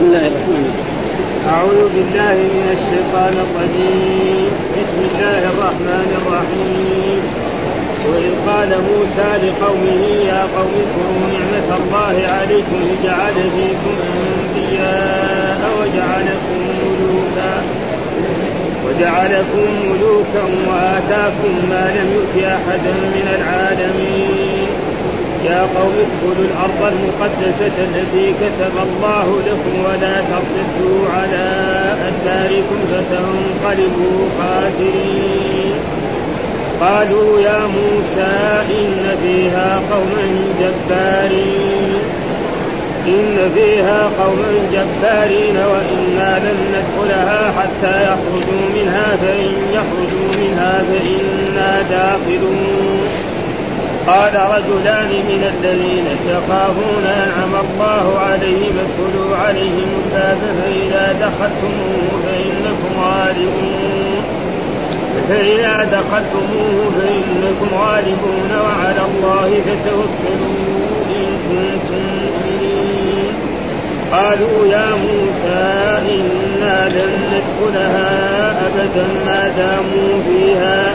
بسم الله الرحمن الرحيم. أعوذ بالله من الشيطان الرجيم. بسم الله الرحمن الرحيم. وإذ قال موسى لقومه يا قوم اذكروا نعمة الله عليكم جعل فيكم أنبياء وجعلكم ملوكا وجعلكم ملوكا وآتاكم ما لم يؤت أحدا من العالمين. يا قوم ادخلوا الأرض المقدسة التي كتب الله لكم ولا ترتدوا على أدباركم فتنقلبوا خاسرين. قالوا يا موسى إن فيها قوما جبارين. إن فيها قوما جبارين وإنا لن ندخلها حتى يخرجوا منها فإن يخرجوا منها فإنا داخلون. قال رجلان من الذين تخافون أنعم الله عليهم ادخلوا عليهم الباب فإذا دخلتموه فإنكم غالبون. فإذا دخلتموه فإنكم غالبون وعلى الله فتوكلوا إن كنتم مؤمنين. قالوا يا موسى إنا لن ندخلها أبدا ما داموا فيها.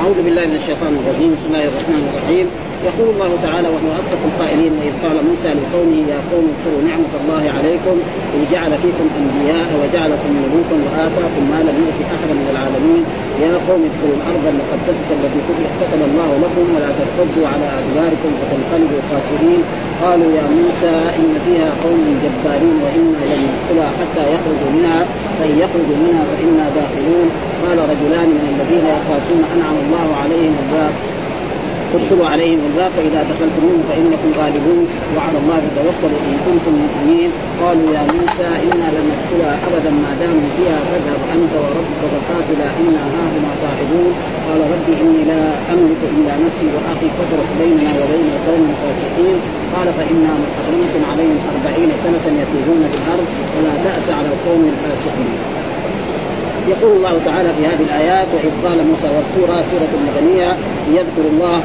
أعوذ بالله من الشيطان الرجيم. بسم الله الرحمن الرحيم. يقول الله تعالى وهو أصدق القائلين وإذ قال موسى لقومه يا قوم اذكروا نعمة الله عليكم إذ جعل فيكم أنبياء وجعلكم ملوكا وآتاكم ما لم يؤت أحدا من العالمين. يا قوم ادخلوا الأرض المقدسة التي كتب الله لكم ولا ترتدوا على أدباركم فتنقلبوا خاسرين. قالوا يا موسى إن فيها قوم جبارين وإنا لن فإن يخرجوا منها فإنا داخلون. قال رجلان من الذين يخافون أنعم الله عليهم الباب ادخلوا عليهم الباب فاذا دخلتموه فإنكم غالبون. وعلى الله توكلوا إن كنتم مؤمنين. قالوا يا موسى إنا لن ندخلها أبدا ما داموا فيها فاذهب أنت وربك فقاتلا إنا هاهنا قاعدون. قال رب إني لا أملك إلا نفسي وأخي فافرق بيننا وبين القوم الفاسقين قال فإنا محرمة عليهم أربعين سنة يتيهون في الأرض. ولا تاس على القوم الفاسقين. يقول الله تعالى في هذه الآيات وإذ قال موسى والسورة سورة مدنيه يذكر الله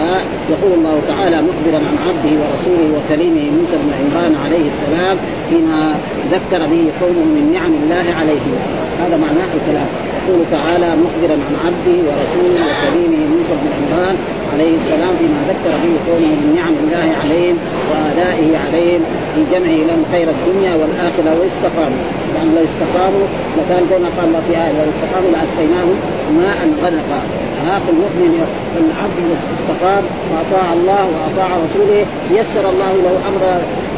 آه يقول الله تعالى مخبرا عن عبده ورسوله وكريمه موسى بن عمران عليه السلام فيما ذكر به قومه من نعم الله عليهم. هذا معناه الكلام. يقول تعالى مخبرا عن عبده ورسوله وكريمه موسى بن عمران عليه السلام فيما ذكر به قومه من نعم الله عليهم وآلائه عليهم في جمعه لهم خير الدنيا والآخرة واستقاموا. يعني لو استقاموا لكان زي ما قال الله في آية لو استقاموا لأسقيناهم ماء غدقا ها المؤمن العبد إذا استقام وأطاع الله وأطاع رسوله يسر الله له أمر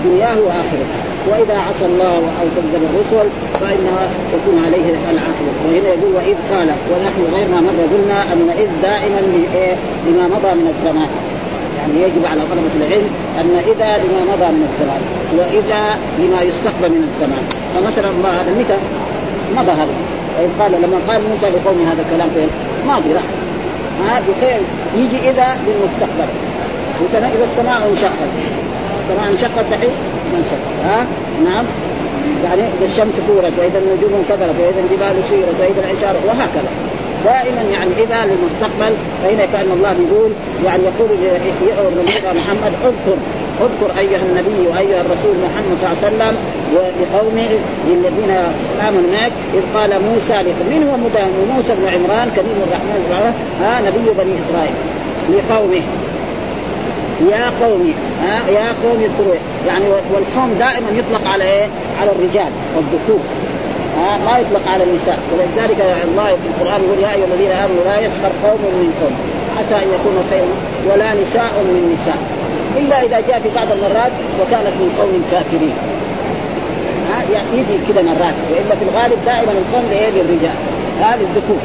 دنياه وآخرته. وإذا عصى الله أو كذب الرسل فانها تكون عليه العاقبه وهنا يقول وإذ قال ونحن غير ما مر قلنا أن إذ دائما لما مضى من الزمان. يعني يجب على طلبة العلم أن إذا لما مضى من الزمان وإذا لما يستقبل من الزمان. فمثلا الله هذا متى مضى هذا. وإذ قال لما قال موسى لقوم هذا الكلام في ماضي راح. بخير يجي إذا للمستقبل مثلا إذا السماء انشقت. السماء انشقت دحين ما انشقت ها؟ نعم. يعني إذا الشمس كورت وإذا النجوم انكدرت وإذا الجبال سيرت وإذا العشار وهكذا. دائما يعني إذا للمستقبل فهنا كان الله بيقول يعني يقول لنبينا محمد اذكر اذكر أيها النبي وأيها الرسول محمد صلى الله عليه وسلم لقومه للذين آمنوا معك إذ قال موسى من هو موسى؟ بن عمران كريم الرحمن ها نبي بني إسرائيل لقومه. يا قومي ها؟ يا قوم اذكروا يعني والقوم دائما يطلق على إيه؟ على الرجال والذكور ها؟ ما يطلق على النساء. ولذلك الله في القرآن يقول يا أيها الذين آمنوا لا يسخر قوم من قوم عسى أن يكونوا خيرا ولا نساء من نساء. إلا إذا جاء في بعض المرات وكانت من قوم كافرين ها؟ يعني يجي كذا مرات وإلا في الغالب دائما القوم لايه للرجال هذه الذكور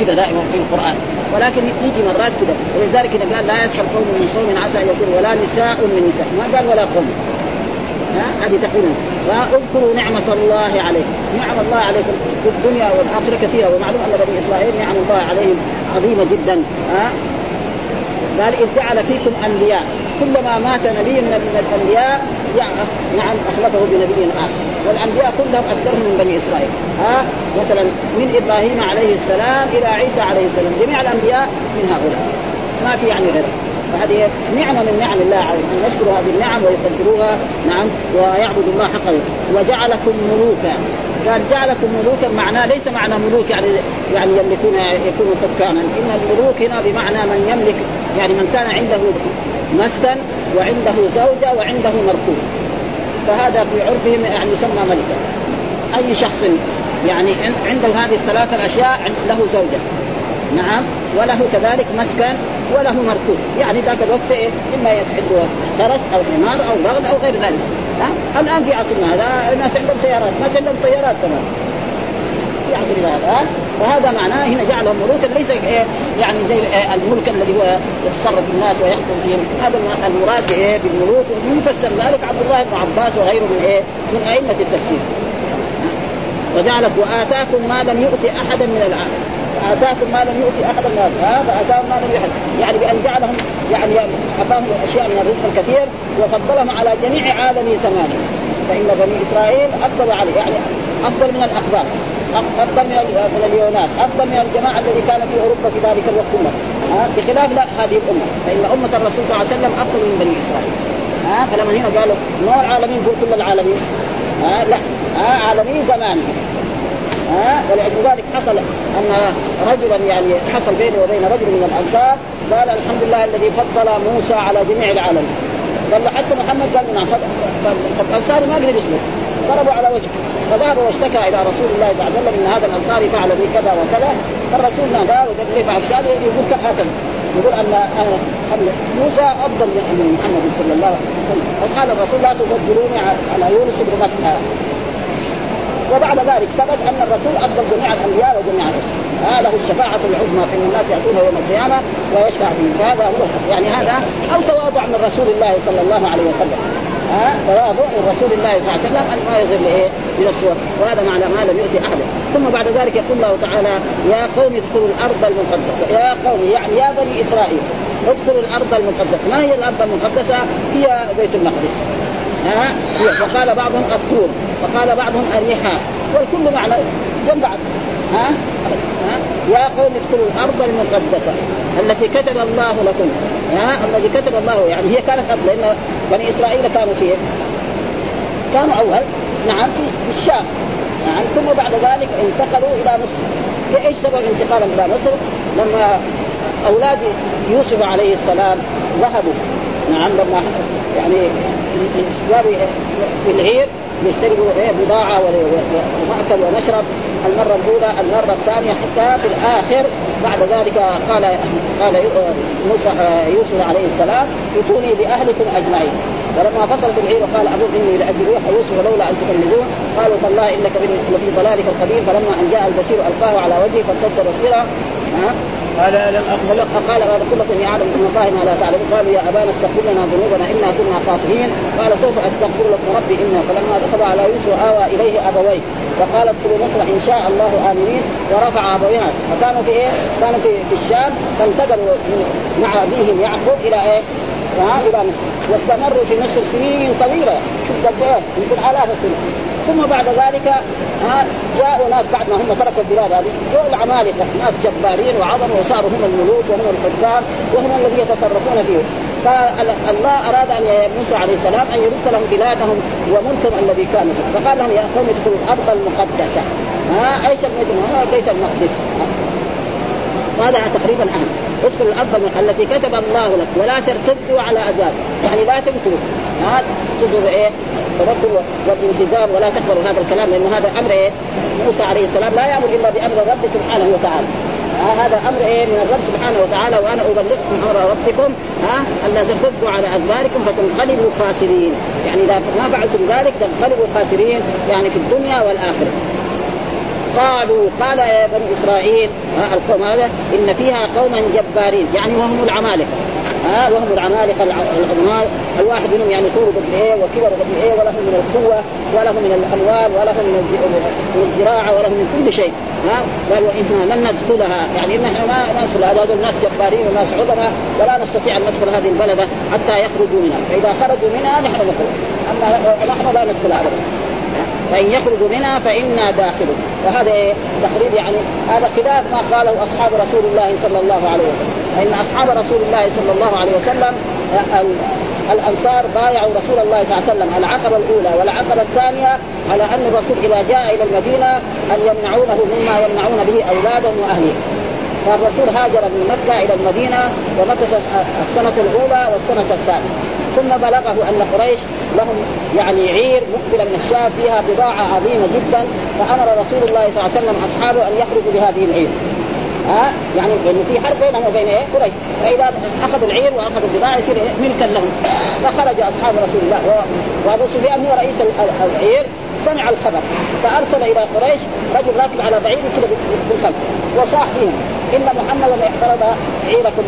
كذا دائما في القرآن. ولكن يجي مرات كذا ولذلك قال لا يسخر قوم من قوم عسى أن يكون ولا نساء من نساء. ما قال ولا قوم. هذه تكون اذكروا نعمة الله عليكم، نعم الله عليكم في الدنيا والآخرة كثيرة. ومعلوم أن بني إسرائيل نعم الله عليهم عظيمة جدا. ها؟ قال إذ جعل فيكم أنبياء. كلما مات نبي من الأنبياء نعم أخلفه بنبي آخر. والأنبياء كلهم أكثرهم من بني إسرائيل. ها؟ مثلا من إبراهيم عليه السلام إلى عيسى عليه السلام. جميع الأنبياء من هؤلاء. ما في يعني غيره فهذه نعمة من نعم الله عليهم. أن يشكروا هذه النعم ويقدروها. نعم. ويعبدوا الله حقا وجعلكم ملوكا. قال جعلكم ملوكا معناه ليس معنى ملوك يعني يعني يملكون يكونوا حكاما. إن الملوك هنا بمعنى من يملك يعني من كان عنده مسكن وعنده زوجة وعنده مركوب. فهذا في عرفهم يعني يسمى ملكا. أي شخص يعني عنده هذه الثلاثة الأشياء له زوجة. نعم. وله كذلك مسكن وله مركوب يعني ذاك الوقت إيه؟ إما عنده فرس أو حمار أو بغل أو غير ذلك. ها؟ الآن في عصرنا هذا الناس عندهم سيارات ناس عندهم طيارات كمان في عصرنا هذا وهذا معناه هنا جعلهم ملوكا ليس إيه يعني زي إيه الملك الذي هو يتصرف الناس ويحكم فيهم. هذا المراد إيه بالملوك ويفسر ذلك عبد الله بن عباس وغيره من إيه من أئمة التفسير. وجعلك وآتاكم ما لم يؤت أحدا من العالم. اتاكم ما لم يؤت احدا من هذا فآتاهم ما لم يحد. يعني بأن جعلهم يعني أعطاهم أشياء من الرزق الكثير وفضلهم على جميع عالم زمانه فإن بني إسرائيل افضل عليه يعني أفضل من الاقباط افضل من اليونان. افضل من الجماعة الذي كان في أوروبا في ذلك الوقت كله بخلاف لا هذه الأمة. فإن أمة الرسول صلى الله عليه وسلم أفضل من بني إسرائيل. ها؟ فلما هنا قالوا نوع عالمين قول كل العالمين. ها؟ لا. ها؟ عالمي زمان. ها؟ ولأجل ذلك حصل أن رجلا يعني حصل بينه وبين رجل من الأنصار قال الحمد لله الذي فضل موسى على جميع العالم قال له حتى محمد قال نعم فالأنصاري ما قدر يصبر. ضربوا على وجهه. فذهب واشتكى إلى رسول الله صلى الله عليه وسلم إن هذا الانصاري فعل بي كذا وكذا. فالرسول ناداه وقال لي فعل كذا يقول هكذا يقول ان موسى أفضل من محمد صلى الله عليه وسلم. وقال الرسول لا تبدلوني على يونس بن مكة. وبعد ذلك ثبت أن الرسول أفضل جميع الأنبياء وجميع الرسل. هذا له الشفاعة العظمى فإن الناس يأتونه يوم القيامة ويشفع فيهم فهذا هو يعني هذا أو تواضع من رسول الله صلى الله عليه وسلم. ها؟ تواضع من رسول الله صلى الله عليه وسلم. ان ما يظهر لإيه؟ لنفسه وهذا معنى ما لم يؤتي احدا ثم بعد ذلك يقول الله تعالى يا قوم ادخلوا الأرض المقدسة. يا قوم يعني يا بني إسرائيل ادخلوا الأرض المقدسة. ما هي الأرض المقدسة؟ هي بيت المقدس. ها؟ وقال بعضهم الطور وقال بعضهم الرحاء والكل معنى جنب بعض ها؟ ها؟ يا قوم ادخلوا الأرض المقدسة التي كتب الله لكم. ها؟ الذي كتب الله. يعني هي كانت أرض لأن بني إسرائيل كانوا فيه كانوا أول. نعم في الشام. نعم ثم بعد ذلك انتقلوا إلى مصر. لإيش سبب انتقالهم إلى مصر؟ لما أولاد يوسف عليه السلام ذهبوا. نعم لما يعني في العير إيه بضاعة ومأكل ومشرب. المرة الأولى المرة الثانية حتى في الآخر بعد ذلك قال قال موسى يوسف عليه السلام ائتوني بأهلكم أجمعين. ولما فصلت العير وقال أبوك إني لاجل روح يوسف لولا أن تفندون قالوا تالله إنك لفي ضلالك القديم. فلما أن جاء البشير ألقاه على وجهه فارتد بصيرا قال لم اقبل قال أقول لكم اني اعلم من الله ما لا تعلم. قالوا يا أبانا استغفر لنا ذنوبنا إنا كنا خاطئين. قال سوف أستغفر لكم ربي إنه فلما دخل على يوسف آوى إليه أبويه. وقال ادخلوا مصر إن شاء الله آمنين. ورفع أبويها. فكانوا في إيه؟ كانوا في, في الشام. فانتقلوا مع أبيهم يعقوب إلى إيه؟ إلى مصر. واستمروا في مصر سنين طويلة. شوف قد إيه يمكن آلاف السنين. ثم بعد ذلك جاءوا ناس بعد ما هم تركوا البلاد هذه جاءوا العمالقة ناس جبارين وعظموا وصاروا هم الملوك وهم الحكام وهم الذين يتصرفون فيه فالله أراد أن موسى عليه السلام أن يرد لهم بلادهم وملكهم الذي كانوا فيه. فقال لهم يا قوم ادخلوا الأرض المقدسة. ها أيش البيت؟ بيت المقدس. وهذا تقريبا اهم ادخل الأرض التي كتب الله لك ولا ترتدوا على ادوار يعني لا تنكروا ها تنكروا إيه؟ التوكل والالتزام ولا تقبلوا هذا الكلام لأنه هذا أمر إيه؟ موسى عليه السلام لا يأمر إلا بأمر الرب سبحانه وتعالى. آه هذا أمر إيه؟ من الرب سبحانه وتعالى وأنا أبلغكم أمر ربكم ها الا ترتدوا على ادباركم فتنقلبوا خاسرين. يعني إذا ما فعلتم ذلك تنقلبوا خاسرين يعني في الدنيا والآخرة. قالوا قال يا بني إسرائيل ها القوم هذا إن فيها قوما جبارين يعني وهم العمالقة ها وهم العمالقة العظماء الواحد منهم يعني طوله قد إيه وكبر قد إيه وله من القوة وله من الأموال وله من الزراعة وله من كل شيء ها قال وأنا لن ندخلها يعني ان إحنا ما ندخل هذول الناس جبارين وناس عظماء ولا نستطيع أن ندخل هذه البلدة حتى يخرجوا منها فإذا خرجوا منها نحن ندخل أما نحن لا ندخل ابدا. فان يخرجوا منها فإنا داخلون. وهذا إيه؟ تقريب يعني هذا خلاف ما قاله أصحاب رسول الله صلى الله عليه وسلم. فان أصحاب رسول الله صلى الله عليه وسلم الأنصار بايعوا رسول الله صلى الله عليه وسلم العقبة الأولى والعقبة الثانية على أن الرسول إذا جاء إلى المدينة أن يمنعونه مما يمنعون به أولادهم واهلهم فالرسول هاجر من مكة إلى المدينة ومكث السنة الأولى والسنة الثانية. ثم بلغه أن قريش لهم يعني عير مقبلة من الشام فيها بضاعة عظيمة جدا فأمر رسول الله صلى الله عليه وسلم أصحابه أن يخرجوا بهذه العير. ها؟ يعني لأنه في حرب بينهم وبين إيه؟ قريش. فإذا أخذوا العير وأخذوا البضاعة يصير إيه؟ ملكا لهم. فخرج أصحاب رسول الله وأبو سفيان هو رئيس العير سمع الخبر فأرسل إلى قريش رجل راكب على بعير كده بالخلف وصاح فيهم إن محمدا احترم عيركم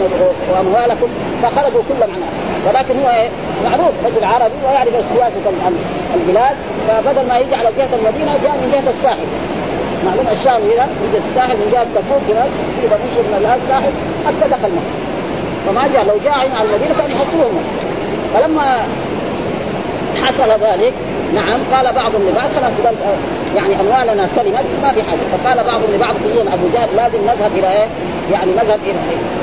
وأموالكم فخرجوا كلهم عنها ولكن هو إيه؟ معروف رجل عربي ويعرف سياسه البلاد. فبدل ما يجي على جهة المدينة جاء من جهة الساحل. معلوم الشام هنا يجي الساحل من جهة تبوك هنا اذا مشي من الساحل حتى دخل مكة. فما جاء لو جاء على المدينة كان يحصلهم فلما حصل ذلك نعم قال بعضهم لبعض خلاص يعني أموالنا سلمت ما في حاجة. فقال بعضهم لبعض خصوصا أبو جهل لازم نذهب إلى إيه؟ يعني نذهب إلى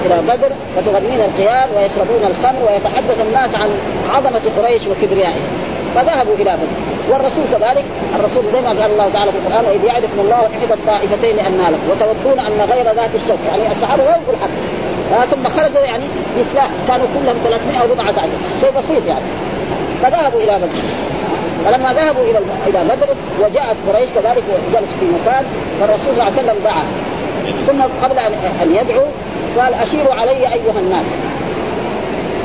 إلى بدر وتغنين القيام ويشربون الخمر ويتحدث الناس عن عظمة قريش وكبريائهم. فذهبوا إلى بدر. والرسول كذلك الرسول زي ما قال الله تعالى في القرآن وإذ يعدكم الله إحدى الطائفتين ان لكم وتودون أن غير ذات الشوك. يعني الصحابه ما يقول حق ثم خرجوا يعني بسلاح كانوا كلهم 300 أو بضعة عشر. شيء بسيط يعني. فذهبوا إلى بدر. فلما ذهبوا إلى إلى بدر وجاءت قريش كذلك وجلس في مكان فالرسول صلى الله عليه وسلم دعا. ثم قبل ان يدعو قال أشيروا علي أيها الناس.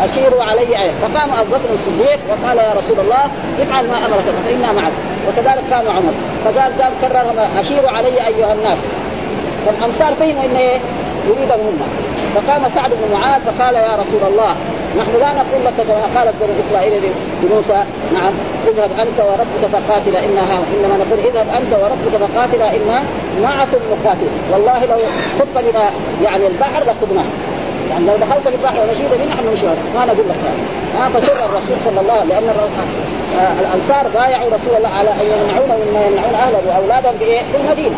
أشيروا علي آية فقام أبو بكر الصديق وقال يا رسول الله افعل ما أمرك فإنا معك. وكذلك قام عمر. فقال قال كرر أشيروا علي أيها الناس. فالأنصار فهموا إن إيه؟ يريد منا فقام سعد بن معاذ فقال يا رسول الله نحن لا نقول لك كما قالت بنو إسرائيل لموسى نعم اذهب أنت وربك فقاتلا إنا إنما نقول اذهب أنت وربك فقاتلا إنا معكم مقاتل. والله لو خط بنا يعني البحر لخذناه يعني لو دخلت في البحر ونشيد به نحن نمشي ما نقول لك هذا. آه فسر الرسول صلى الله عليه وسلم لأن آه الأنصار بايعوا رسول الله على أن يمنعونه مما يمنعون أهله وأولادهم في في المدينة.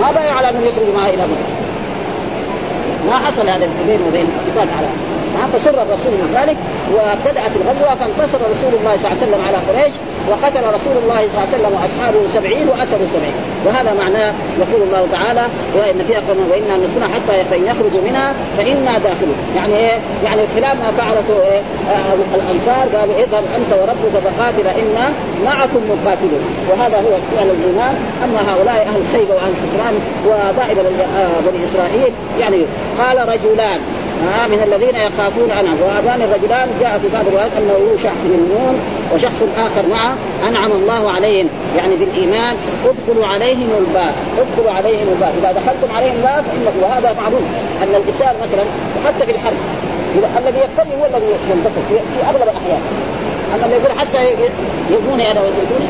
ما بايعوا على انهم يخرجوا معه إلى مكه ما حصل هذا بينه وبين اتفاق على فسر الرسول من ذلك وابتدات الغزوة فانتصر رسول الله صلى الله عليه وسلم على قريش وقتل رسول الله صلى الله عليه وسلم وأصحابه سبعين وأسروا سبعين وهذا معناه يقول الله تعالى وإن فيها قوم وإنا ندخلها حتى يخرجوا منها فإنا داخلون يعني إيه؟ يعني خلاف ما فعلته إيه؟ آه الأنصار قالوا اذهب أنت وربك فقاتل إنا معكم مقاتلون وهذا هو فعل الإيمان أما هؤلاء أهل خيبه وأهل خسران ودائما آه بني إسرائيل يعني قال رجلان آه من الذين يخافون انعم وهذان الرجلان جاء في بعض الروايات أنه يوشع بن نون وشخص آخر معه أنعم الله عليهم يعني بالإيمان. ادخلوا عليهم الباب ادخلوا عليهم الباب. إذا دخلتم عليهم الباب فإنكم وهذا معروف أن الانسان مثلا وحتى في الحرب الذي يقتل هو الذي ينتصر في, أغلب الأحيان. أما اللي يقول حتى يبوني أنا ويقولوني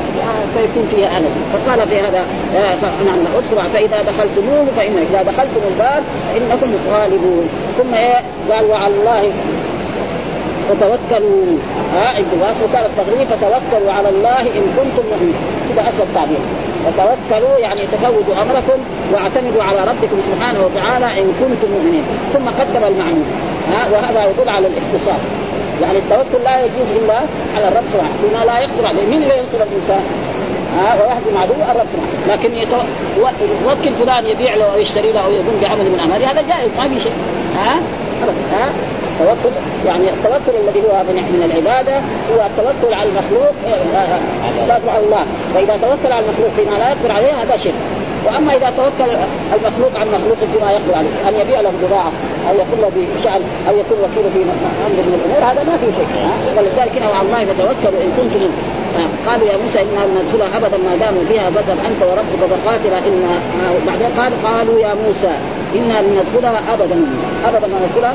فيكون فيها أنا. فقال في هذا نعم ادخلوا فإذا دخلتموه فان إذا دخلتم الباب فإنكم غالبون ثم إيه؟ قال وعلى الله فتوكلوا. ها عند وكان التغريب فتوكلوا على الله إن كنتم مؤمنين. كذا اسهل تعبير فتوكلوا يعني تفوضوا أمركم واعتمدوا على ربكم سبحانه وتعالى إن كنتم مؤمنين. ثم قدم المعمول ها وهذا يدل على الاختصاص. يعني التوكل لا يجوز الا على الرب سبحانه فيما لا يقدر عليه مين اللي ينصر الانسان؟ ها ويهزم عدو الرب سبحانه لكن. يوكل فلان يبيع له أو يشتري له أو يقوم بعمل من اعماله هذا جائز ما في شيء ها ابدا ها التوكل يعني التوكل الذي هو من من العباده هو التوكل على المخلوق لا سبحان الله فاذا توكل على المخلوق فيما لا يقدر عليه هذا شرك وأما إذا توكل المخلوق عن مخلوق فيما يقدر عليه أن يبيع له بضاعه أو يكون له بشأن أو يكون وكيله في أمر من الأمور هذا ما في شيء. ولذلك هنا وعلى الله فتوكلوا إن كنتم قالوا يا موسى إنا ندخلها ابدا ما داموا فيها فاذهب أنت وربك فقاتلا ان بعدين قال قالوا يا موسى إنا لن ندخلها ابدا ابدا ما ندخلها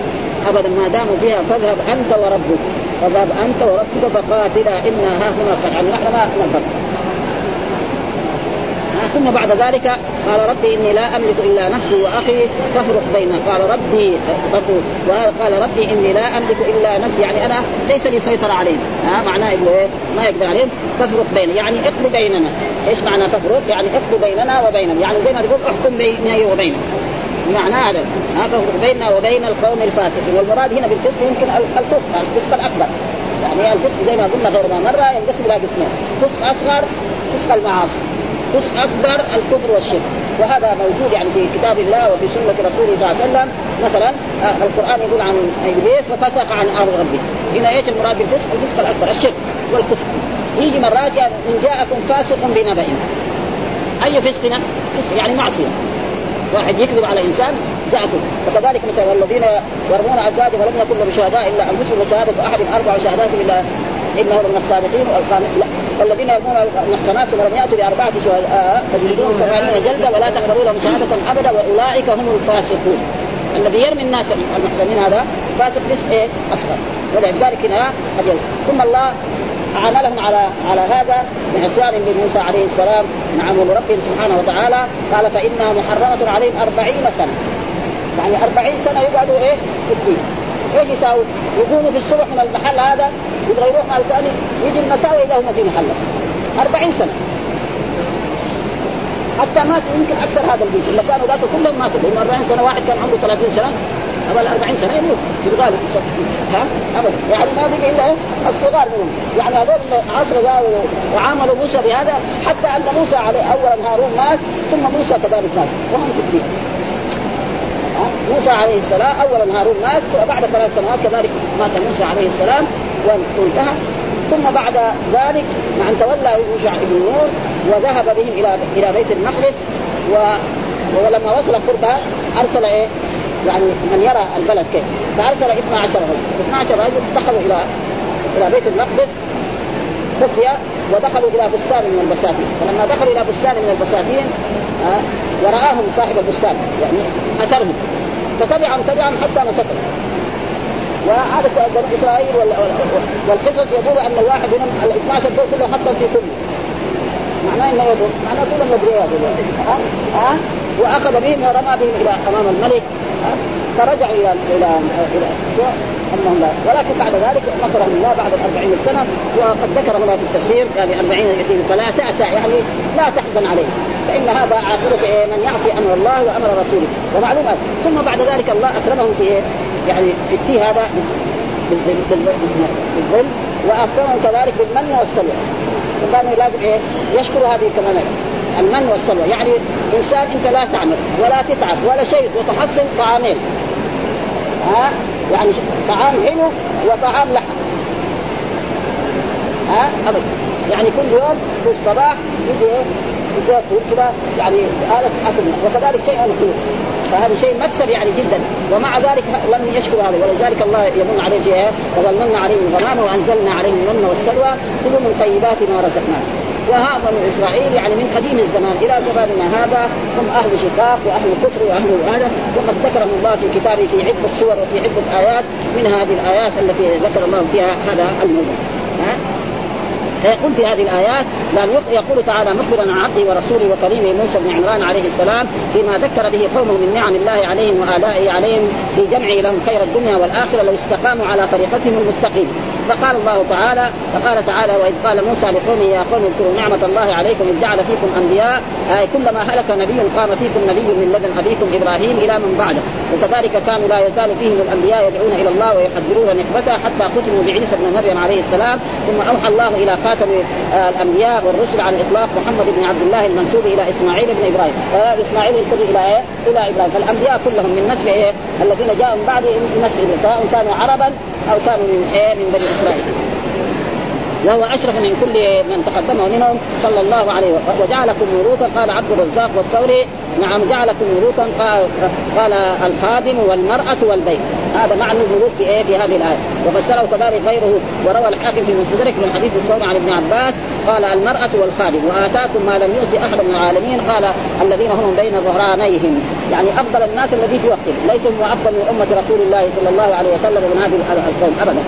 ابدا ما داموا فيها فاذهب أنت وربك فذهب أنت وربك فقاتلا إنا ها هنا يعني نحن ما ننفق ثم بعد ذلك. قال ربي إني لا أملك إلا نفسي وأخي فافرق بيننا. قال ربي وقال ربي إني لا أملك إلا نفسي. يعني أنا ليس لي سيطرة عليهم. ها معناه إنه إيه؟ ما يقدر عليهم. فافرق بيننا. يعني اقضي بيننا. إيش معنى تفرق؟ يعني اقضي بيننا وبينهم. يعني زي ما تقول احكم بيني وبينهم. بمعنى هذا. ها فافرق بيننا وبين القوم الفاسقين. والمراد هنا بالفسق يمكن الفسق الفسق الأكبر. يعني الفسق زي ما قلنا غير ما مره ينقسم إلى قسمين. فسق أصغر فسق المعاصي. فسق أكبر الكفر والشرك. وهذا موجود يعني في كتاب الله وفي سنة رسوله صلى الله عليه وسلم. مثلا آه، القرآن يقول عن إبليس ففسق عن أمر ربه. هنا إيش المراد بالفسق؟ الفسق الأكبر الشرك والكفر. يجي مرات يعني إن جاءكم فاسق بنبأ أي فسق فسق يعني معصية. واحد يكذب على إنسان جاءكم. وكذلك مثلا والذين يرمون أزواجهم ولم يكن لهم شهداء إلا أنفسهم وشهادة أحد أربع شهادات إلا انه من الصادقين والخامس. لا. والذين يرمون المحصنات ولم يأتوا بأربعة شهداء فجلدوهم ثمانين جلدة ولا تقبلوا لهم شهادة أبدا وأولئك هم الفاسقون. الذي يرمي الناس المحصنين هذا فاسق فسق إيه أصغر. ولذلك هنا ثم الله عاملهم على على هذا بعصيان لموسى عليه السلام نعم لربهم سبحانه وتعالى. قال فإنها محرمة عليهم أربعين سنة. يعني أربعين سنة يقعدوا إيه؟ في الدين. إيش يساووا؟ يقوموا في الصبح من المحل هذا يبغى يروح محل ثاني يجي المساء واذا هم في محله. 40 سنة. حتى مات يمكن أكثر هذا البيت. إلا كانوا ذاك كلهم ماتوا. لأنه 40 سنة واحد كان عمره 30 سنة. قبل 40 سنة يموت. في الغالب ها؟ أبدا. يعني ما بقي إلا الصغار منهم. يعني هذول عصر وعاملوا موسى بهذا حتى أن موسى عليه اولا هارون مات ثم موسى كذلك مات. وهم في الدين. موسى عليه السلام اولا هارون مات وبعد ثلاث سنوات كذلك مات موسى عليه السلام وانتهى. ثم بعد ذلك مع أن تولى يوشع بن نور وذهب بهم إلى إلى بيت المقدس و ولما وصل قربها أرسل إيه؟ يعني من يرى البلد كيف. فأرسل 12 رجل 12 رجل دخلوا إلى إلى بيت المقدس خفية ودخلوا إلى بستان من البساتين. فلما دخلوا إلى بستان من البساتين آه ورآهم صاحب البستان يعني اثرهم فتبعهم تبعهم حتى مسكهم. وعادة بني إسرائيل والقصص يقول أن الواحد من ال 12 دول كلهم حطهم في كل. معناه إنه يقول معناه كلهم مبريات ها ها وأخذ بهم ورمى بهم إلى أمام الملك. فرجع إلى إلى إلى أنهم لا. ولكن بعد ذلك نصرهم الله بعد الأربعين سنة وقد ذكر هنا في التفسير يعني 40 يتيم فلا تأسى يعني لا تحزن عليه. فإن هذا عاقبه إيه من يعصي أمر الله وأمر رسوله. ومعلوم ثم بعد ذلك الله أكرمهم في إيه؟ يعني في التي هذا بالظل وأكرمهم كذلك بالمن والسلوى. فكان لازم إيه يشكر هذه كمان المن والسلوى. يعني إنسان أنت لا تعمل ولا تتعب ولا شيء وتحصل طعامين. ها؟ يعني طعام حلو وطعام لحم. ها؟ ابدا. يعني كل يوم في الصباح يجي إيه؟ يجي كذا يعني آلة أكل. وكذلك شيء الخير فهذا شيء مكسب يعني جدا. ومع ذلك لم يشكر هذا. ولذلك الله يمن عليه فيها وظللنا عليهم الغمام وأنزلنا عليهم المن والسلوى. كلوا من طيبات ما رزقناكم وهذا من إسرائيل يعني من قديم الزمان إلى زماننا هذا هم أهل شقاق وأهل كفر وأهل هذا وقد ذكرهم الله في كتابه في عدة سور وفي عدة آيات من هذه الآيات التي ذكر الله فيها هذا الموضوع. فيقول في هذه الآيات لأن يقول تعالى مخبرا عن عبده ورسوله وكريمه موسى بن عمران عليه السلام فيما ذكر به قومه من نعم الله عليهم وآلائه عليهم في جمعه لهم خير الدنيا والآخرة لو استقاموا على طريقتهم المستقيم فقال الله تعالى فقال تعالى وإذ قال موسى لقومه يا قوم اذكروا نعمة الله عليكم إذ جعل فيكم أنبياء آه كلما هلك نبي قام فيكم نبي من لدن أبيكم إبراهيم إلى من بعده وكذلك كانوا لا يزال فيهم الأنبياء يدعون إلى الله ويحذرون نقمته حتى ختموا بعيسى بن مريم عليه السلام ثم أوحى الله إلى خاتم آه الأنبياء والرسل على الإطلاق محمد بن عبد الله المنسوب إلى إسماعيل بن إبراهيم آه إسماعيل ينتمي إلى إيه؟ إلى إبراهيم فالأنبياء كلهم من نسل إيه؟ الذين جاءوا من بعد من نسل سواء كانوا عربا أو كانوا من إيه؟ من بني اسرائيل وهو أشرف من كل من تقدمه منهم صلى الله عليه وسلم. وجعلكم ملوكا قال عبد الرزاق والثوري. نعم جعلكم ملوكا قال, قال الخادم والمرأة والبيت. هذا معنى الملوك في إيه؟ في هذه الآية. وفسره كذلك غيره وروى الحاكم في مستدرك من حديث الثوري عن ابن عباس قال المرأة والخادم. وآتاكم ما لم يؤت أحد من العالمين قال الذين هم بين ظهرانيهم. يعني أفضل الناس الذي في وقته ليس هو أفضل من أمة رسول الله صلى الله عليه وسلم من هذه القوم ابدا.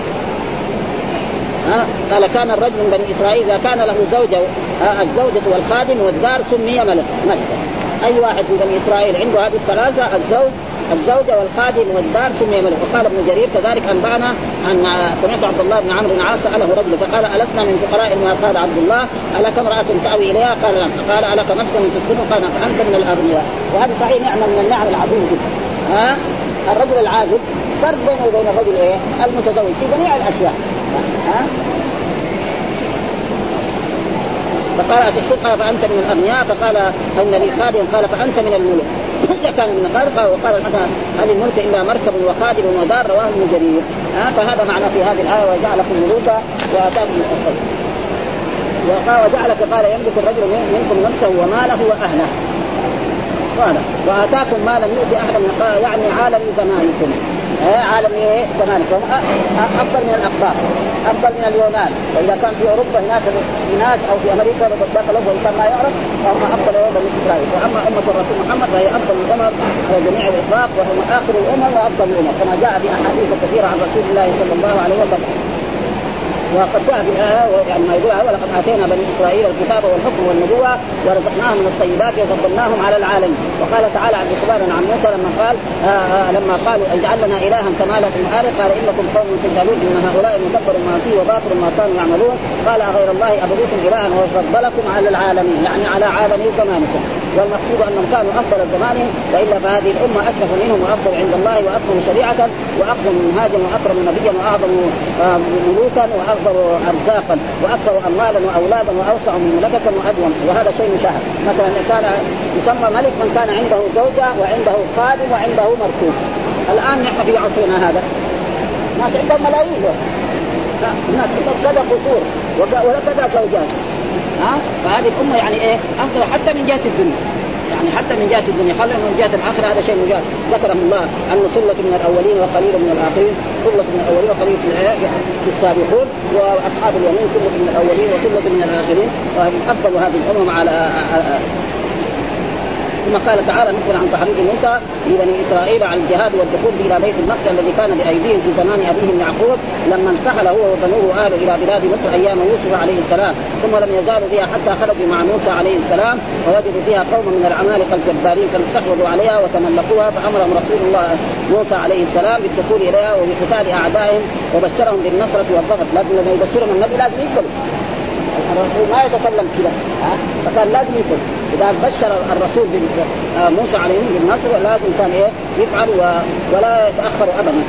ها؟ قال كان الرجل من بني إسرائيل إذا كان له زوجه الزوجة والخادم والدار سمي ملك ملكا أي واحد في بني إسرائيل عنده هذه الثلاثة؟ الزوج الزوجة والخادم والدار سمي ملك. وقال ابن جرير كذلك أنبأنا أن سمعت عبد الله بن عمرو بن عاص سأله رجل فقال ألسنا من فقراء ما قال عبد الله؟ ألك امرأة تأوي إليها؟ قال نعم. قال ألك مسكن تسكنه قال نعم. فأنت من الأغنياء. وهذا صحيح نعمة من النعم العظيمة جدا. ها؟ الرجل العازب فرق بينه وبين الرجل إيه؟ المتزوج في جميع الأشياء. فقال أتشكر قال فأنت من الأغنياء فقال أن لي خادم قال فأنت من الملوك. إذا كان من الخالق وقال الحسن هل الملك إلا مركب وخادم ودار رواه ابن جرير. فهذا معنى في هذه الآية وجعلكم ملوكا وآتاكم وقال وجعلك قال يملك الرجل منكم نفسه وماله وأهله. قال وآتاكم ما لم يؤت أحدا من يعني عالم زمانكم. عالم إيه؟ زمانكم. أفضل من الأخبار. أفضل من اليونان. وإذا كان في أوروبا هناك في ناس أو في أمريكا دخلوا وانسان ما يعرف. فهم أفضل بني إسرائيل. وأما أمة الرسول محمد فهي أفضل الامم على جميع الإطلاق وهم آخر الأمم وأفضل الأمم. كما جاء في أحاديث كثيرة عن رسول الله صلى الله عليه وسلم. وقد جاء في يعني يقول ولقد آتينا بني إسرائيل الكتاب والحكم والنبوة ورزقناهم من الطيبات وفضلناهم على العالمين وقال تعالى عن إخبارنا عن موسى لما قال آه آه لما قالوا اجعل لنا إلها كما لكم آله قال إنكم قوم تجهلون إن هؤلاء مدبر ما فيه وباطل ما كانوا يعملون. قال غير الله أبغيكم إلها وفضلكم على العالمين يعني على عالم زمانكم. والمقصود أنهم كانوا أفضل زمانهم وإلا فهذه الأمة أسلف منهم وأفضل عند الله وأكرم شريعة وأقدم منهاجا وأكرم نبيا وأعظم آه، ملوكا أكثر أرزاقا وأكثر أموالا وأولادا وأوسع مملكة وأدوم. وهذا شيء مشاهد. مثلا كان يسمى ملك من كان عنده زوجة وعنده خادم وعنده مركوب الآن نحن في عصرنا هذا. ناس عندهم ملايين. عندهم كذا قصور. وكذا زوجات. ها؟ فهذه الامه يعني إيه؟ أفضل حتى من جهة الدنيا. يعني حتى من جهة الدنيا. خلينا من جهة الآخرة هذا شيء مجال ذكره الله انه ثلة من الأولين وقليل من الآخرين. ثلة من الأولين وقليل في في السابقون. وأصحاب اليمين ثلة من الأولين وثلة من الآخرين. افضل هذه الأمم على ثم قال تعالى نخبر عن تحريض موسى لبني إسرائيل على الجهاد والدخول إلى بيت المقدس الذي كان بأيديهم في زمان أبيهم يعقوب لما انتقل هو وبنوه آل إلى بلاد مصر أيام يوسف عليه السلام. ثم لم يزالوا فيها حتى خرجوا مع موسى عليه السلام ووجدوا فيها قوما من العمالقة الجبارين فاستحوذوا عليها وتملكوها فأمرهم رسول الله موسى عليه السلام بالدخول إليها وبقتال أعدائهم وبشرهم بالنصرة والظفر لكن لما يبشرهم النبي لازم يقبلوا. الرسول ما يتكلم كذا فكان لازم يقبل إذا بشر الرسول آه، موسى عليه بالنصر لازم كان إيه؟ يفعل ولا يتأخر ابدا.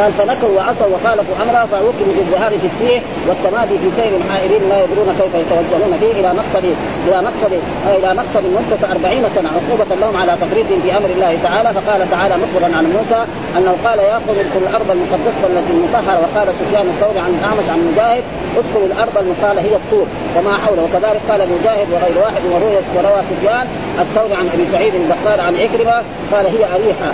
قال فنكروا وعصوا وخالفوا أمره فعوقبوا بالذهاب في التيه والتمادي في سير الحائرين لا يدرون كيف يتوجهون فيه إلى مقصد إلى مقصد إلى مقصد مدة أربعين سنة عقوبة لهم على تفريط في أمر الله تعالى فقال تعالى مخبرا عن موسى أنه قال يا قوم ادخلوا الأرض المقدسة التي المطهرة وقال سفيان الثوري عن الأعمش عن مجاهد ادخلوا الأرض المقالة هي الطور وما حوله. وكذلك قال مجاهد وغير واحد وروي وروى سفيان الثوري عن أبي سعيد الدقار عن عكرمة قال هي أريحة.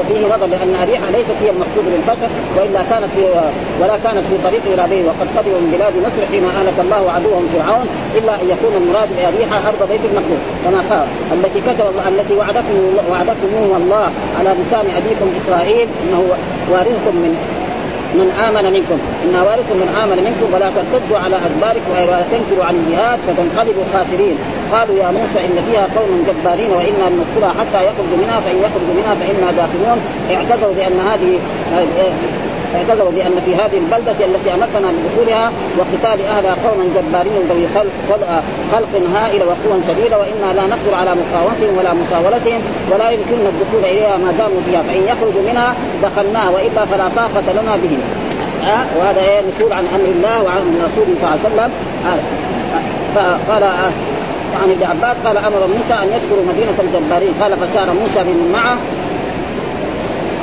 وفيه نظر لأن أريحة ليست هي المقصود. بالفتح وإلا كانت في ولا كانت في طريق إلى به وقد قدموا من بلاد مصر حين اهلك الله عدوهم فرعون إلا أن يكون المراد باريحه أرض بيت المقدس. كما قال التي كتب التي وعدكم وعدكم الله على لسان أبيكم إسرائيل إنه وارثكم من من آمن منكم. أنا وارث من آمن منكم ولا ترتدوا على أدباركم ولا تنكروا عن الجهاد فتنقلبوا خاسرين. قالوا يا موسى إن فيها قوم جبارين وإنا ان ندخلها حتى يخرجوا منها فإن يخرجوا منها فإنا داخلون اعتذروا بأن هذه اعتذروا بأن في هذه البلدة التي أمرتنا بدخولها وقتال أهلها قوما جبارين ذوي خلق, خلق هائل وقوى شديدة وإنا لا نقدر على مقاومتهم ولا مساولتهم ولا يمكننا الدخول إليها ما داموا فيها فإن يخرجوا منها دخلناها وإلا فلا طاقة لنا بهم أه؟ وهذا مسؤول عن أمر الله وعن رسوله صلى الله عليه وسلم أه؟ فقال أه عن ابن عباس قال أمر موسى أن يدخلوا مدينة الجبارين. قال فسار موسى بمن معه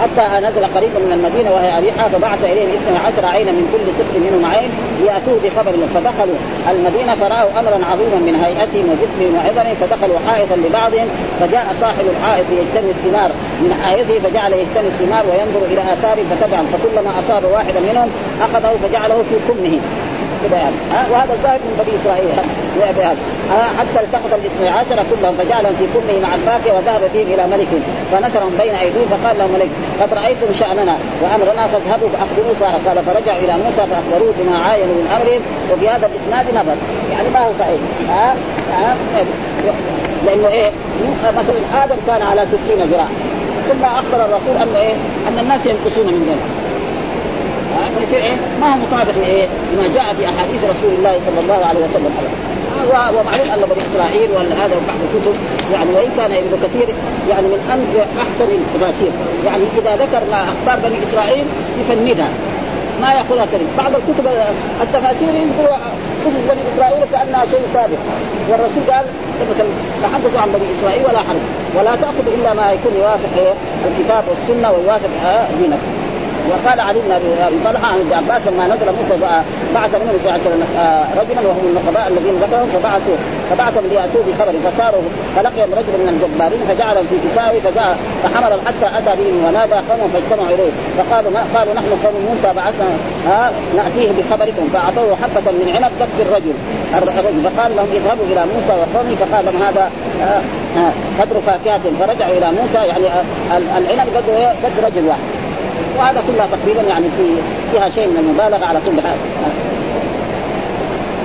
حتى نزل قريبا من المدينة وهي أريحة فبعث إليهم اثني عشر عينا من كل سبط منهم عين ليأتوه بخبر فدخلوا المدينة فرأوا أمرا عظيما من هيئتهم وجسمهم وعظمهم فدخلوا حائطا لبعضهم فجاء صاحب الحائط يجتني الثمار. من حائطه فجعل يجتني الثمار وينظر إلى آثاره فتبعا فكلما أصاب واحدا منهم أخذه فجعله في كمه. ها وهذا الظاهر من بني إسرائيل حتى التقط الاثني عشر كلهم فجعلهم في كله مع الفاكهة وذهب فيهم إلى ملك فنشرهم بين أيديهم فقال لهم ملك قد رأيتم شأننا وأمرنا فاذهبوا فاخبروا ساره قال فرجعوا إلى موسى فأخبروه بما عاينوا من أمرهم وفي هذا الإسناد نظر. يعني ما هو صحيح. ها ها لأنه إيه؟ مثلا آدم كان على 60 ذراع ثم أخبر الرسول ان إيه؟ أن الناس ينقصون من ذلك. فيصير إيه ما هو مطابق لإيه؟ لما جاء في أحاديث رسول الله صلى الله عليه وسلم. ومعلوم أن بني إسرائيل ولا هذا بعض الكتب. يعني وإن كان ابن كثير يعني من انجى أحسن التفاسير يعني إذا ذكر أخبار بني إسرائيل يفندها. ما ياخذها سليم. بعض الكتب التفاسير يقول قصص بني إسرائيل كأنها شيء ثابت والرسول قال مثلا تحدثوا عن بني إسرائيل ولا حرج. ولا تأخذ إلا ما يكون يوافق الكتاب والسنة ويوافق دينك. وقال علي بن أبي طلحه عن ابن عباس لما نزل موسى بعث النبي صلى الله عليه آه، رجلا وهم النقباء الذين ذكرهم فبعثوا فبعثهم ليأتوا بخبر فساروا فلقيهم رجل من الجبارين فجعلهم في كسائه فجاء فحملهم حتى أتى بهم ونادى قومهم فاجتمعوا إليه فقالوا ما قالوا نحن قوم موسى بعثنا ها نأتيه بخبركم فأعطوه حبة من عنب تكفي الرجل الرجل فقال لهم اذهبوا إلى موسى وقومه فقال لهم هذا قدر فاكهة فرجعوا إلى موسى يعني العنب قد رجل واحد. وهذا كلها تقريبا يعني في فيها شيء من المبالغة على كل حال.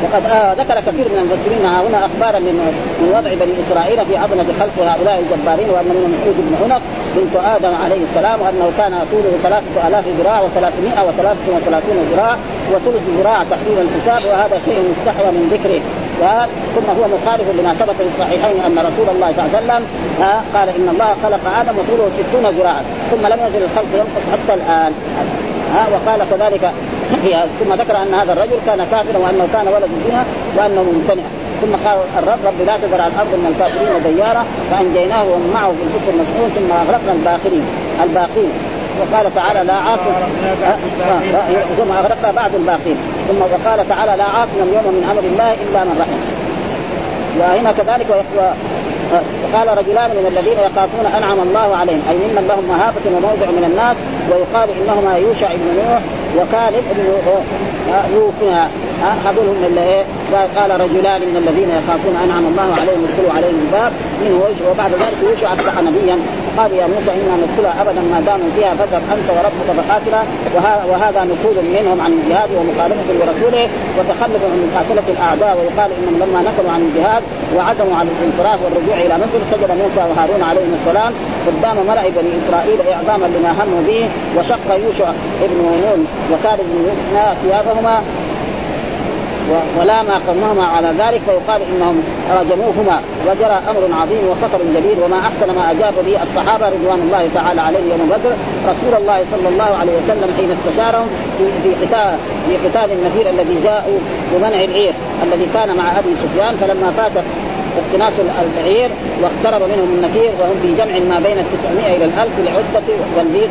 وقد آه ذكر كثير من المفسرين هنا اخبارا من من وضع بني إسرائيل في عظمة خلق هؤلاء الجبارين وأن منهم مسعود بن عنق بنت آدم عليه السلام وأنه كان طوله ثلاثة آلاف ذراع وثلاثمائة وثلاثة وثلاثون ذراع وثلث ذراع تقريبا الحساب وهذا شيء مستحوى من ذكره. ثم هو مخالف لما ثبت في الصحيحين أن رسول الله صلى الله عليه وسلم قال إن الله خلق آدم وطوله ستون ذراعا ثم لم يزل الخلق ينقص حتى الآن. ها وقال كذلك ثم ذكر أن هذا الرجل كان كافرا وأنه كان ولد بها وأنه ممتنع. ثم قال الرب رب لا تذر على الأرض من الكافرين ديارا فأنجيناه ومن معه في الفلك المشحون ثم أغرقنا الباخرين الباقين. وقال تعالى لا عاصم ثم أغرقنا بعد الباقين. ثم وقال تعالى لا عاصم اليوم من أمر الله إلا من رحم. وهنا كذلك وقال رجلان من الذين يخافون أنعم الله عليهم. أي ممن لهم مهابة وموضع من الناس ويقال إنهما يوشع بن نوح وكالب بن يوفنا هذول هم اللي إيه قال رجلان من الذين يخافون أنعم الله عليهم ادخلوا عليهم الباب منه وبعد ذلك يوشع أصبح نبيا. قال يا موسى إنا ندخلها ابدا ما داموا فيها فاذهب أنت وربك فقاتلا. وهذا نقول منهم عن الجهاد ومخالفة لرسوله وتخلف من مقاتلة الأعداء ويقال إنهم لما نقلوا عن الجهاد وعزموا على الانصراف والرجوع إلى مصر سجد موسى وهارون عليهم السلام. قدام ملأ بني إسرائيل إعظاما لما هموا به وشق يوشع ابن نون وكان بن ثيابهما. ولا ما على ذلك فيقال إنهم رجموهما. وجرى أمر عظيم وخطر جليل وما أحسن ما أجاب به الصحابة رضوان الله تعالى عليهم يوم بدر. رسول الله صلى الله عليه وسلم حين استشارهم في قتال في قتال النفير الذي جاءوا بمنع العير الذي كان مع أبي سفيان فلما فات اقتناص البعير واقترب منهم النفير وهم في جمع ما بين التسعمائة إلى الألف لعسة والبيض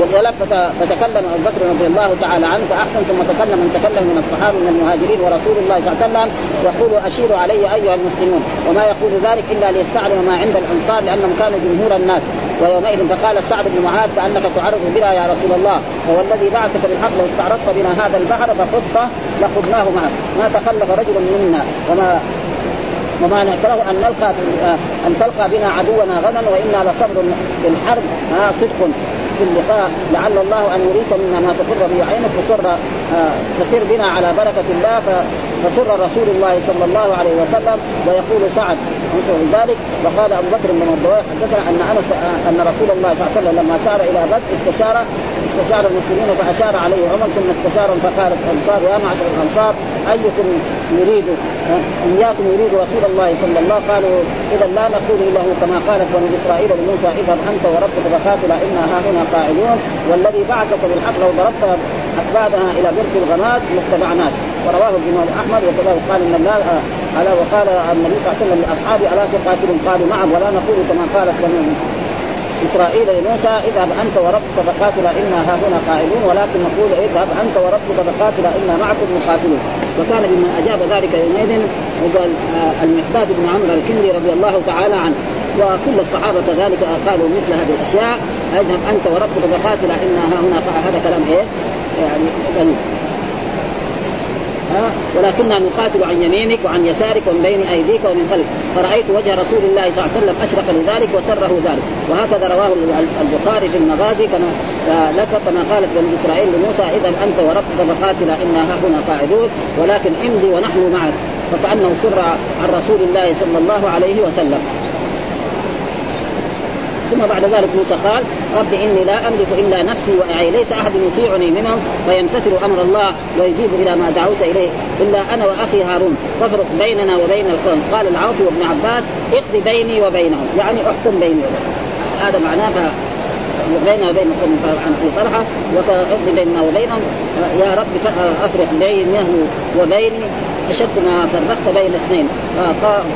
ولذلك فتكلم أبو بكر رضي الله تعالى عنه فأحسن ثم تكلم من تكلم من الصحابة من المهاجرين ورسول الله صلى الله عليه وسلم يقول اشيروا علي أيها المسلمون وما يقول ذلك إلا ليستعلم ما عند الأنصار لأنهم كانوا جمهور الناس. ويومئذ فقال سعد بن معاذ كأنك تعرض بنا يا رسول الله وهو الذي بعثك بالحق لو استعرضت بنا هذا البحر فخذت لخذناه معك. ما تخلف رجل منا. وما وما نكره أن نلقى أن تلقى بنا عدونا غدا وإنا لصبر في الحرب. صدق. في اللقاء لعل الله أن يريك منا ما تقر به عينك فسر آه تسر بنا على بركة الله فسر رسول الله صلى الله عليه وسلم ويقول سعد انصر ذلك وقال أبو بكر بن مردويه حدثنا أن أنس آه، أن رسول الله صلى الله عليه وسلم لما سار إلى بدر استشار استشار المسلمين فأشار عليه عمر ثم استشارهم فقالت الأنصار يا معشر الأنصار أيكم يريد إياكم يريد رسول الله صلى الله عليه قالوا إذا لا نقول له كما قالت بنو إسرائيل لموسى إذهب أنت وربك فقاتلا إنا ها هنا قاعدون والذي بعثك بالحق لو ضربت أكبادها إلى برك الغماد لاتبعناك. ورواه الإمام أحمد وكذلك قال إن الله ألا وقال النبي صلى الله عليه وسلم لأصحابه ألا تقاتلوا؟ قالوا نعم ولا نقول كما قالت بنو إسرائيل لموسى اذهب أنت وربك فقاتلا إنا ها هنا قاعدون ولكن نقول اذهب أنت وربك فقاتلا إنا معكم مقاتلون وكان ممن أجاب ذلك يومئذ آه، المحداد بن عمرو الكندي رضي الله تعالى عنه وكل الصحابة كذلك قالوا مثل هذه الأشياء اذهب أنت وربك فقاتلا إنا ها هنا هذا كلام إيه؟ يعني ها؟ ولكننا نقاتل عن يمينك وعن يسارك ومن بين أيديك ومن خلفك. فرأيت وجه رسول الله صلى الله عليه وسلم أشرق لذلك وسره ذلك. وهكذا رواه البخاري في المغازي كما لك كما قالت بني إسرائيل لموسى إذا أنت وربك فقاتلا إنا هنا قاعدون. ولكن امضي ونحن معك. فكأنه سر عن رسول الله صلى الله عليه وسلم. ثم بعد ذلك موسى قال رب إني لا أملك إلا نفسي وأعي ليس أحد يطيعني منهم ويمتثل أمر الله ويجيب إلى ما دعوت إليه إلا أنا وأخي هارون فافرق بيننا وبين القوم. قال العاصي وابن عباس اقض بيني وبينهم يعني احكم بيني هذا معناه بيننا وبين قوم عن أبي طلحه وكأخذ بيننا وبينهم يا رب أفرح بينه وبيني أشد ما فرقت بين اثنين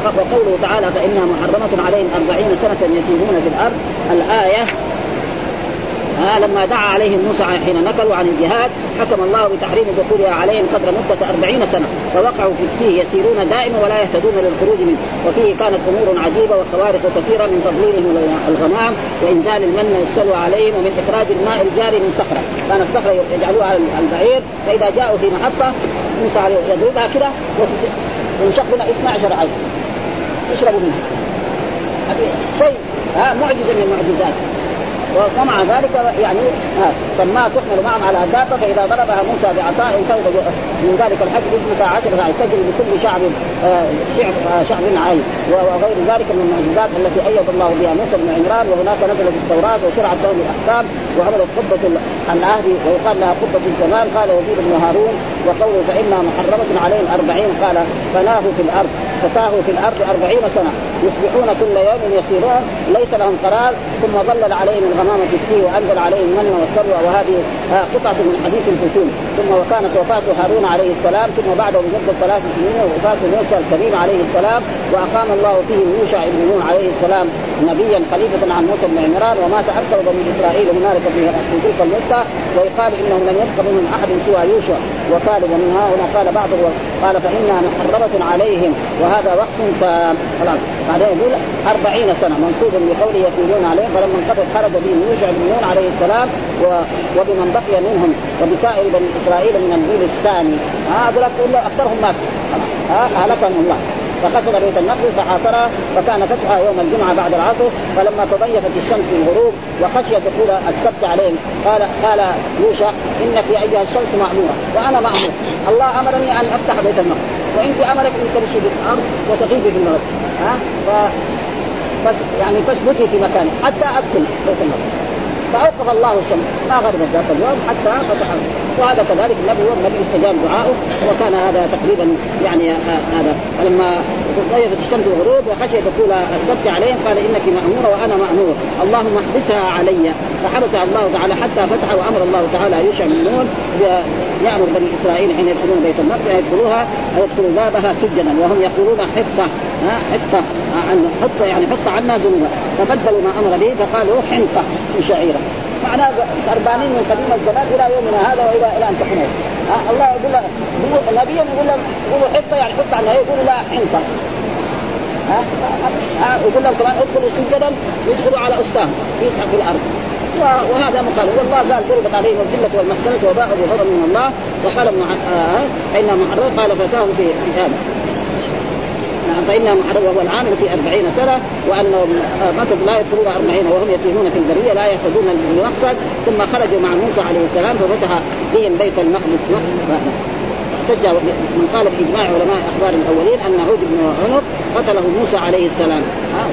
وقوله تعالى فإنها محرمة عليهم أربعين سنة يتيهون في الأرض. الآية آه لما دعا عليهم موسى حين نكلوا عن الجهاد حكم الله بتحريم دخولها عليهم قدر مدة أربعين سنة فوقعوا فيه يسيرون دائما ولا يهتدون للخروج منه. وفيه كانت أمور عجيبة وخوارق كثيرة من تضليلهم الغمام وإنزال المن والسلوى عليهم ومن إخراج الماء الجاري من صخرة. كان الصخرة يجعلوها على البعير فإذا جاءوا في محطة موسى يضربها كده وينشق لنا 12 عين يشربوا منها. شيء ها معجزة من المعجزات. ومع ذلك يعني سماها تحمل معهم على دابه فإذا ضربها موسى بعصاه انفذ من ذلك الحج اثنتا عشر فعل تجري لكل شعب آه، شعب آه، شعب عين. وغير ذلك من المعجزات التي أيد الله بها موسى بن عمران وهناك نزلت التوراة وشرعت لهم الأحكام وعملت قبة عن عهد ويقال لها قبة الزمان قال يزيد بن هارون وقوله فإنها محرمة عليهم أربعين قال فناه في الأرض فتاهوا في الأرض أربعين سنة. يصبحون كل يوم يسيرون ليس لهم قرار ثم ظلل عليهم الغمامة فيه وأنزل عليهم المن والسلوى وهذه قطعة من حديث الفتون. ثم وكانت وفاة هارون عليه السلام ثم بعده بمده ثلاث سنين وفاه موسى الكريم عليه السلام وأقام الله فيه يوشع بن نون عليه السلام نبيا خليفة عن موسى بن عمران ومات أكثر بني إسرائيل هنالك في تلك المدة ويقال إنهم لم يبق منهم أحد سوى يوشع وكالب ومن ها هنا قال بعض قال فإنها محرمة عليهم وهذا وقت خلاص بعدين يقول أربعين سنة منصوب بقوله يقولون عليه فلما انقضت خرج بهم يوشع بن نون عليه السلام. وبمن بقي منهم وبسائر بني إسرائيل من الجيل الثاني. ها هذول كله أكثرهم مات ها أهلكهم الله. فقصد بيت المقدس فحاصرها فكان فتحها يوم الجمعة بعد العصر فلما تضيفت الشمس الغروب وخشي دخول السبت عليهم قال قال يوشع إنك أيها الشمس ماموره وأنا مأمور. الله أمرني أن أفتح بيت المقدس. وانت أمرك أن تمشي في الأرض وتغيبي في المرض ها ف يعني فاثبتي في مكانك حتى أدخل بيت المقدس. فأوقف الله الشمس ما غربت ذاك اليوم حتى فتح وهذا كذلك النبي هو النبي استجاب دعاؤه وكان هذا تقريبا يعني هذا. فلما ضيفت الشمس الغروب وخشي دخول السبت عليهم قال إنك ماموره وأنا مأمور. اللهم احبسها علي. فحبسها الله تعالى حتى فتح وأمر الله تعالى يشع من نون يأمر بني إسرائيل حين يدخلون بيت المقدس يدخلوها يدخلوا بابها سجدا وهم يقولون حطة ها حطة عن حطة يعني حط عنا ذنوبا فبدلوا ما أمر به فقالوا حنطة في شعيرة. معناه سربانين من قديم الزمان إلى يومنا هذا والى إلى أن تكون. ها الله يقول له النبي يقول لهم يقولوا حطة يعني حط عنها يقول لا حنطة. ها؟ ها يقول لهم كمان ادخلوا سجدا يدخلوا على استاهم يسحق في الأرض. وهذا مخالف والله قال ضربت عليهم الذلة والمسكنة وباءوا بغضب من الله. وقال ابن آه فانها محرم قال فتاه في في هذا. محرم وهو العامل في أربعين سنة وأنهم مكث لا يدخلون أربعين وهم يتيهون في البرية لا يهتدون للمقصد ثم خرجوا مع موسى عليه السلام ففتح بهم بيت المقدس. احتج من قال باجماع علماء أخبار الأولين أن عود بن عنق قتله موسى عليه السلام.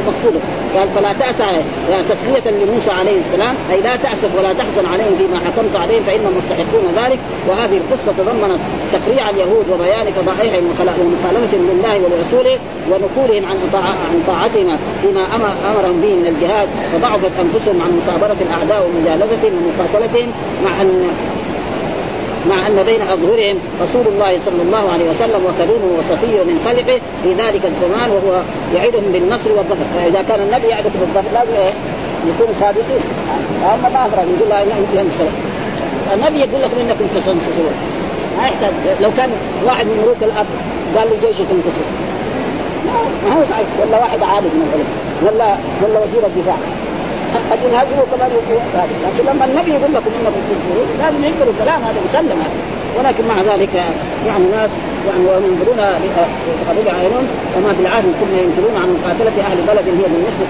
مقصوده قال فلا تأس يعني تسلية لموسى عليه السلام. أي لا تأسف ولا تحزن عليهم فيما حكمت عليهم فإنهم مستحقون ذلك. وهذه القصة تضمنت تفريع اليهود وبيان فضائحهم ومخالفتهم لله ولرسوله ونقولهم عن عن طاعتهم فيما أمرهم به من الجهاد. فضعفت أنفسهم عن مصابرة الأعداء ومجالدتهم ومقاتلتهم مع أن مع أن بين أظهرهم رسول الله صلى الله عليه وسلم وكريمه وصفيه من خلقه في ذلك الزمان وهو يعدهم بالنصر والظفر فإذا كان النبي يعدكم بالظفر لازم إيه؟ يكونوا صادقين أما ما افرق يقول لا مشكلة. النبي يقول لكم انكم تنتصرون ما يحتاج. لو كان واحد من ملوك الأرض قال لجيشه تنتصر ما هو صحيح. ولا واحد عالم من العلم. ولا ولا وزير الدفاع. قد ينهزموا كمان لكن لما النبي يقول لكم إنكم تنصرون لازم يقبلوا الكلام هذا مسلم هذا. ولكن مع ذلك يعني ناس يعني وهم ينظرون تقرب اعينهم وما في العهد كنا ينكرون عن مقاتلة أهل بلد هي بالنسبة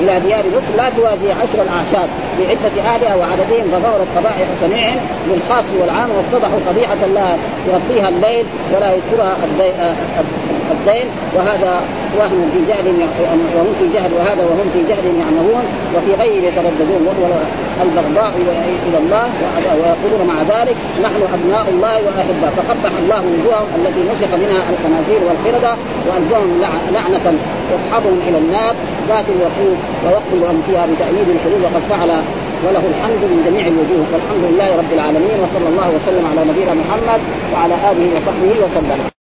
إلى ديار مصر لا توازي عشر الأعشاب بعده اهلها وعددهم فظهرت قبائح صنيع للخاص والعام وافتضحوا قبيحة لا يغطيها الليل ولا يسترها الدين وهذا وهم في جهل وهم في جهل وهذا وهم في جهل يعمهون وفي غير يترددون وهو البغضاء إلى الله ويقولون مع ذلك نحن أبناء الله واحباء فقبح الله وجوههم التي نسخ منها الخنازير والقرده والزمهم لعنة واصحابهم إلى النار. ذات الوقود ويقتل فيها بتأييد الحلول وقد فعل وله الحمد من جميع الوجوه. والحمد لله رب العالمين وصلى الله وسلم على نبينا محمد وعلى آله وصحبه وسلم.